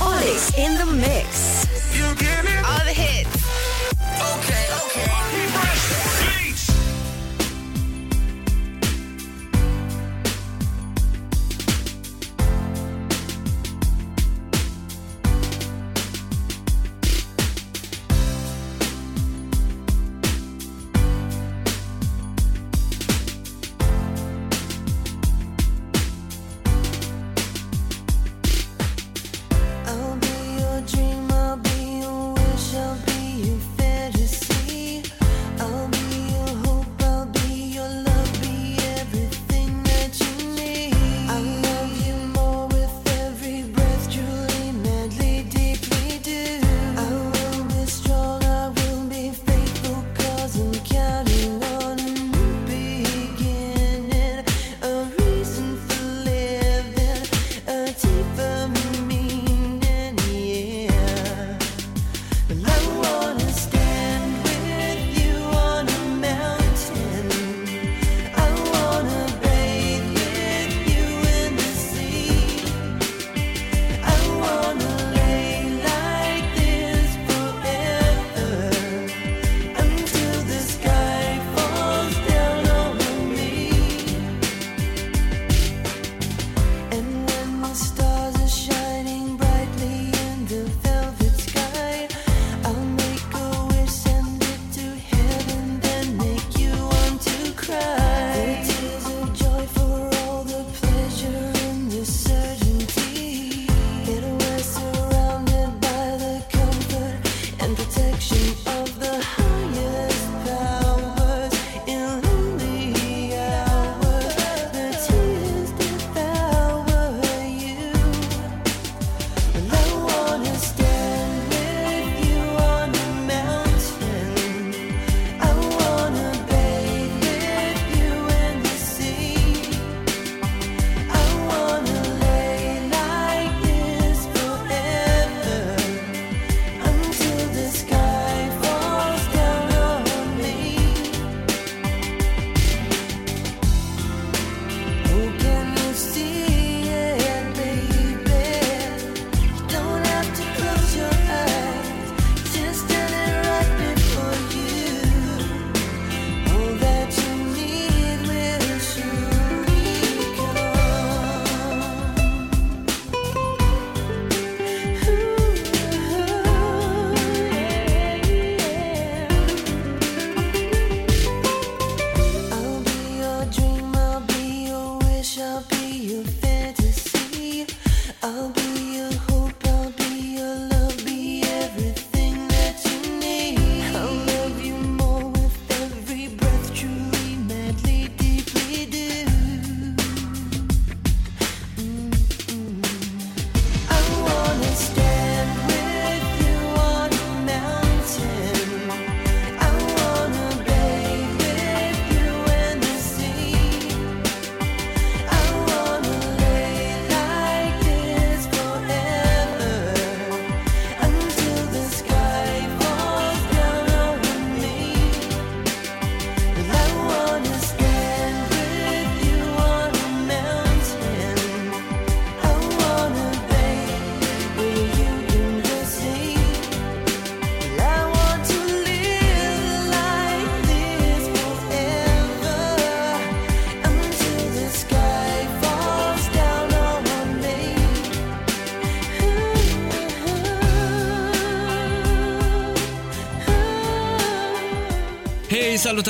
Onyx in the mix. All the hits.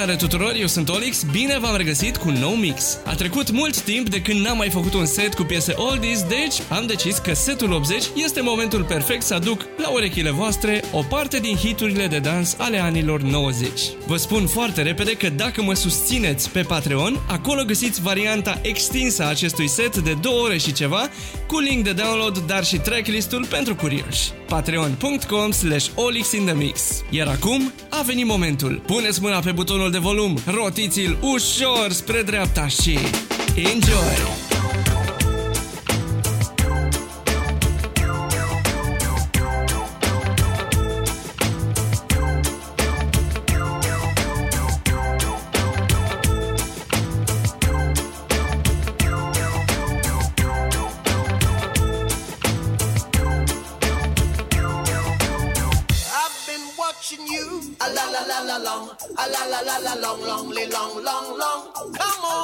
Bună tuturor, eu sunt Olix, bine v-am regăsit cu un nou mix. A trecut mult timp de când n-am mai făcut un set cu piese oldies, deci am decis că setul 80 este momentul perfect să aduc la urechile voastre o parte din hiturile de dans ale anilor 90. Vă spun foarte repede că dacă mă susțineți pe Patreon, acolo găsiți varianta extinsă a acestui set de 2 ore și ceva, cu link de download, dar și tracklistul pentru curioși. patreon.com slash olixinthemix Iar acum a venit momentul. Puneți mâna pe butonul de volum, rotiți-l ușor spre dreapta și enjoy! Long, long. Come on,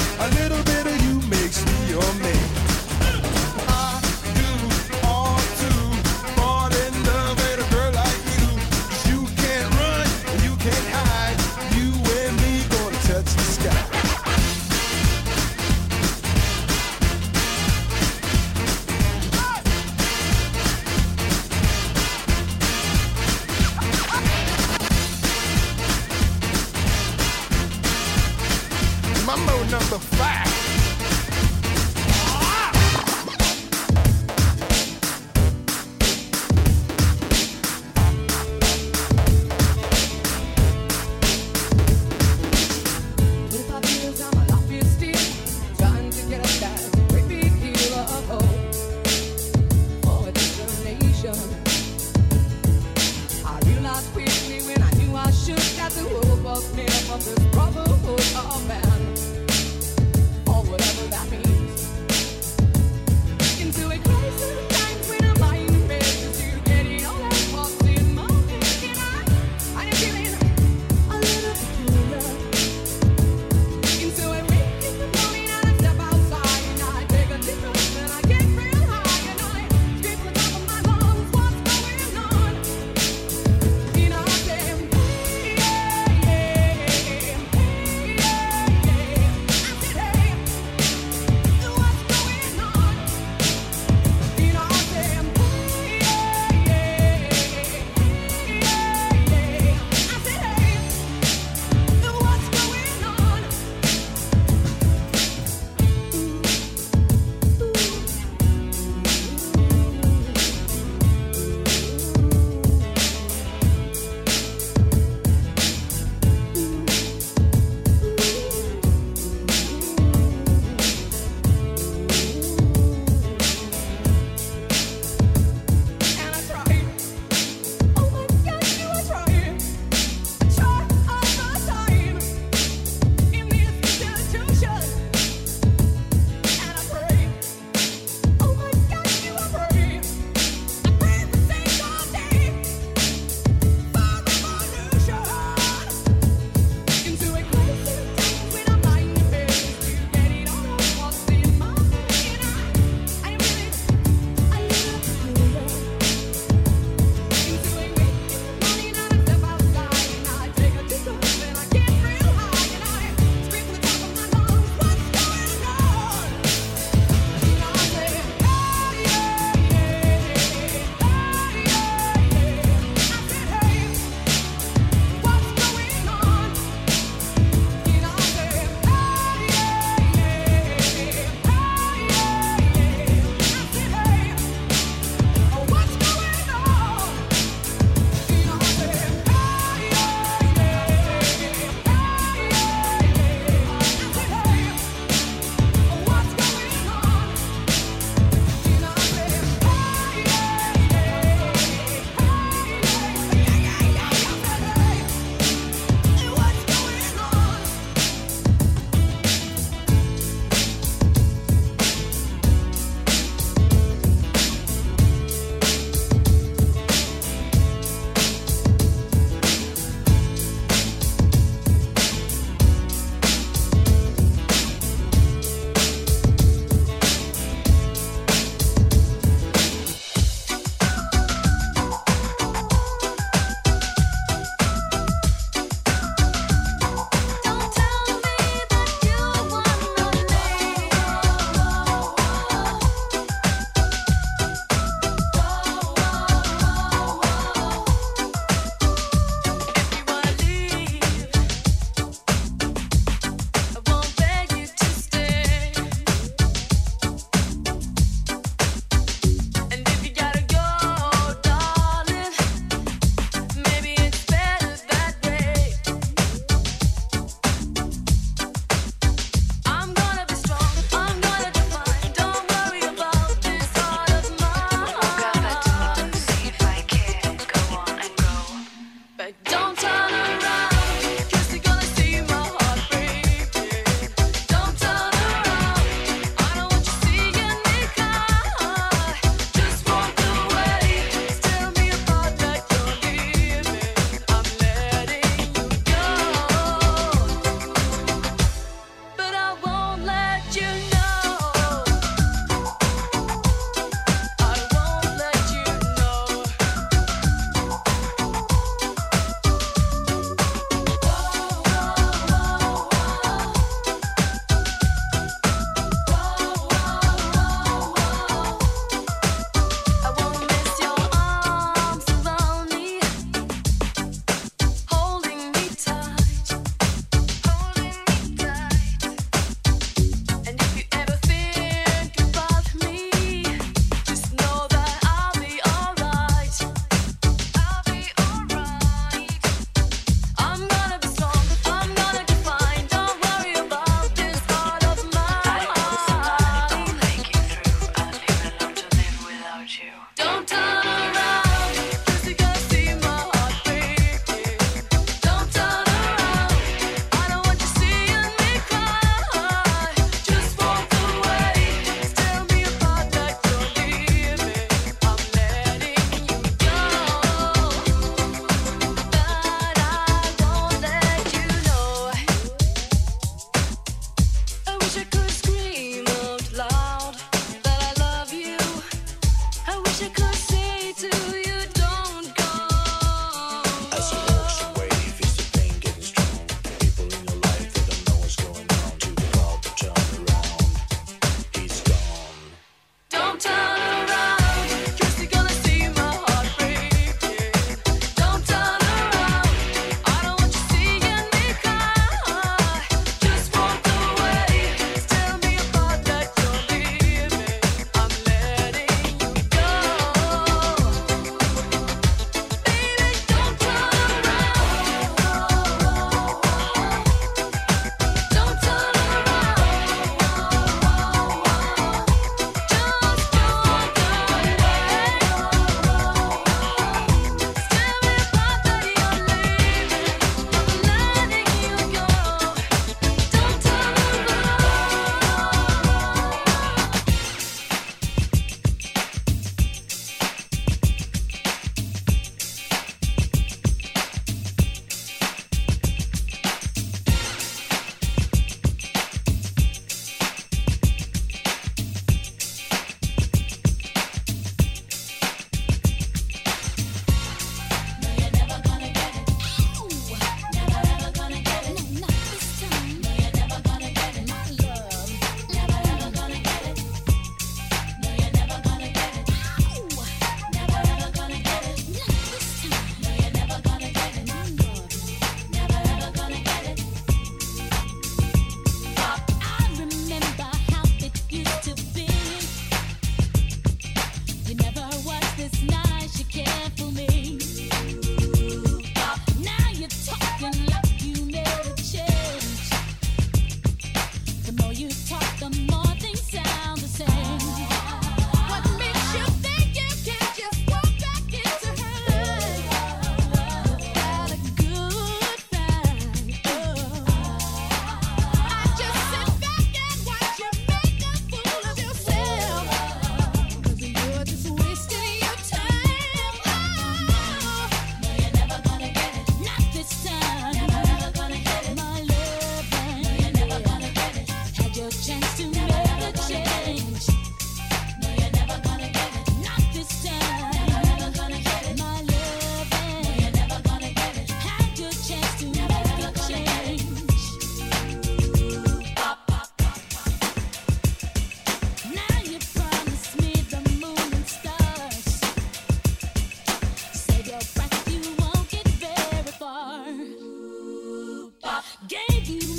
gave you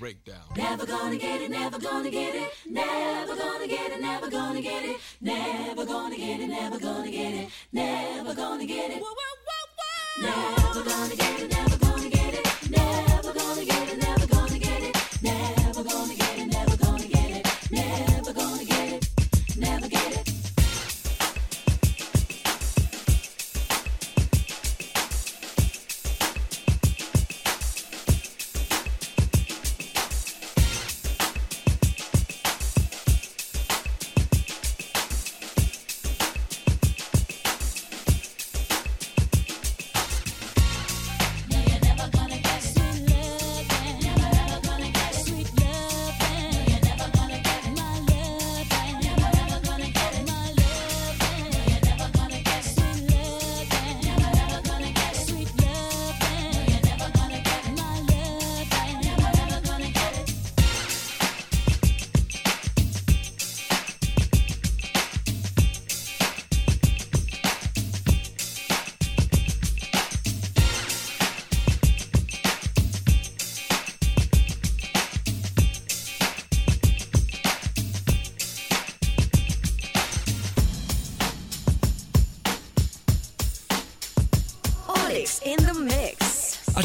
breakdown. Never gonna get it, never gonna get it, never gonna get it, never gonna get it, never gonna get it, never gonna get it, never gonna get it. Never gonna get it, never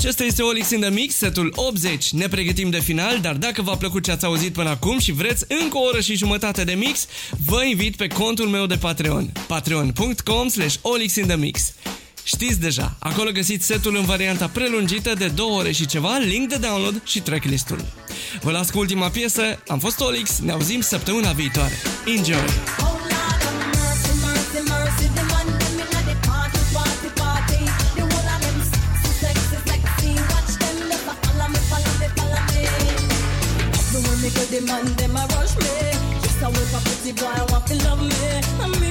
Acesta este Olix in the Mix, setul 80. Ne pregătim de final, dar dacă v-a plăcut ce ați auzit până acum și vreți încă o oră și jumătate de mix, vă invit pe contul meu de Patreon. patreon.com slash olixinthemix. Știți deja, acolo găsiți setul în varianta prelungită de două ore și ceva, link de download și tracklist-ul. Vă las cu ultima piesă, am fost Olix, ne auzim săptămâna viitoare. Enjoy! Man, them a rush me. Just a wait for pretty boy, want to love me. I